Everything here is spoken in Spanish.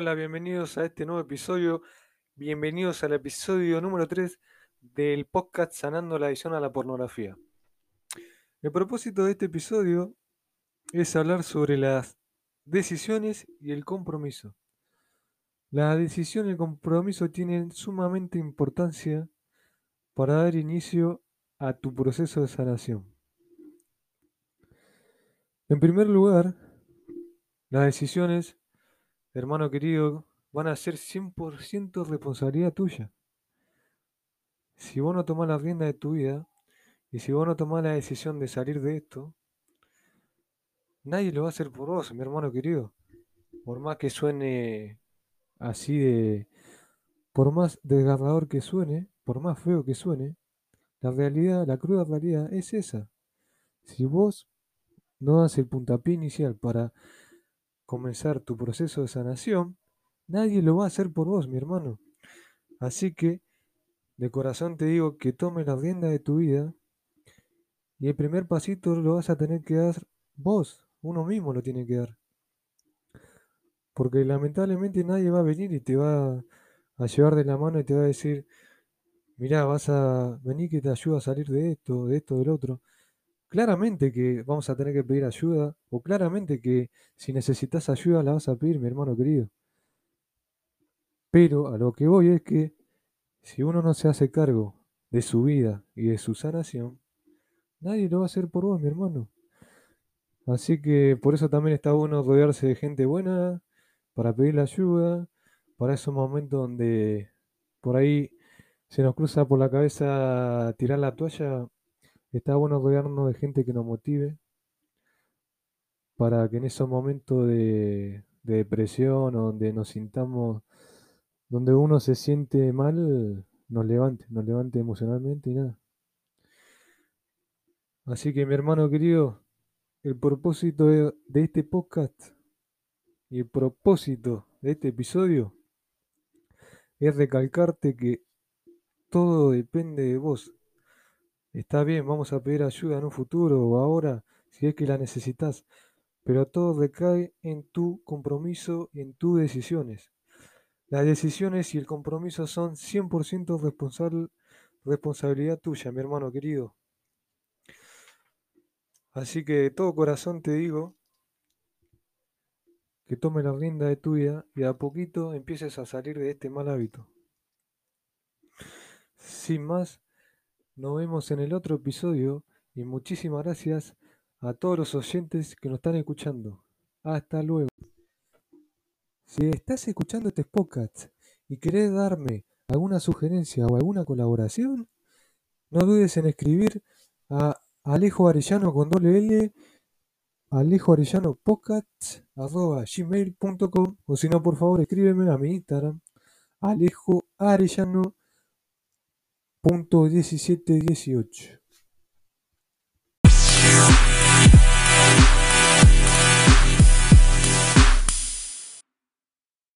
Hola, bienvenidos a este nuevo episodio. Bienvenidos al episodio número 3 del podcast Sanando la adicción a la pornografía. El propósito de este episodio es hablar sobre las decisiones y el compromiso. La decisión y el compromiso tienen sumamente importancia para dar inicio a tu proceso de sanación. En primer lugar, las decisiones hermano querido, van a ser 100% responsabilidad tuya. Si vos no tomás la rienda de tu vida y si vos no tomás la decisión de salir de esto, nadie lo va a hacer por vos, mi hermano querido. Por más que suene así de... Por más desgarrador que suene, por más feo que suene, la realidad, la cruda realidad es esa. Si vos no das el puntapié inicial para comenzar tu proceso de sanación, nadie lo va a hacer por vos, mi hermano. Así que, de corazón te digo que tome la rienda de tu vida y el primer pasito lo vas a tener que dar vos, uno mismo lo tiene que dar. Porque lamentablemente nadie va a venir y te va a llevar de la mano y te va a decir, mirá, vas a venir que te ayuda a salir de esto, de esto, del otro. Claramente que vamos a tener que pedir ayuda, o claramente que si necesitas ayuda la vas a pedir, mi hermano querido. Pero a lo que voy es que si uno no se hace cargo de su vida y de su sanación, nadie lo va a hacer por vos, mi hermano. Así que por eso también está bueno rodearse de gente buena, para pedirle ayuda, para esos momentos donde por ahí se nos cruza por la cabeza tirar la toalla, Está bueno rodearnos de gente que nos motive para que en esos momentos de, depresión o donde nos sintamos, donde uno se siente mal, nos levante, nos levante emocionalmente y nada. Así que mi hermano querido, el propósito de, de este podcast y el propósito de este episodio es recalcarte que todo depende de vos. Está bien, vamos a pedir ayuda en un futuro o ahora, si es que la necesitas, pero todo recae en tu compromiso y en tus decisiones. Las decisiones y el compromiso son 100% responsabilidad tuya, mi hermano querido. Así que de todo corazón te digo que tome la rienda de tu vida y a poquito empieces a salir de este mal hábito. Sin más, nos vemos en el otro episodio y muchísimas gracias a todos los oyentes que nos están escuchando. Hasta luego. Si estás escuchando este podcast y querés darme alguna sugerencia o alguna colaboración, no dudes en escribir a Alejo Arellano con doble L, Alejo podcast, o si no, por favor, escríbeme a mi Instagram, Alejo Punto diecisiete dieciocho.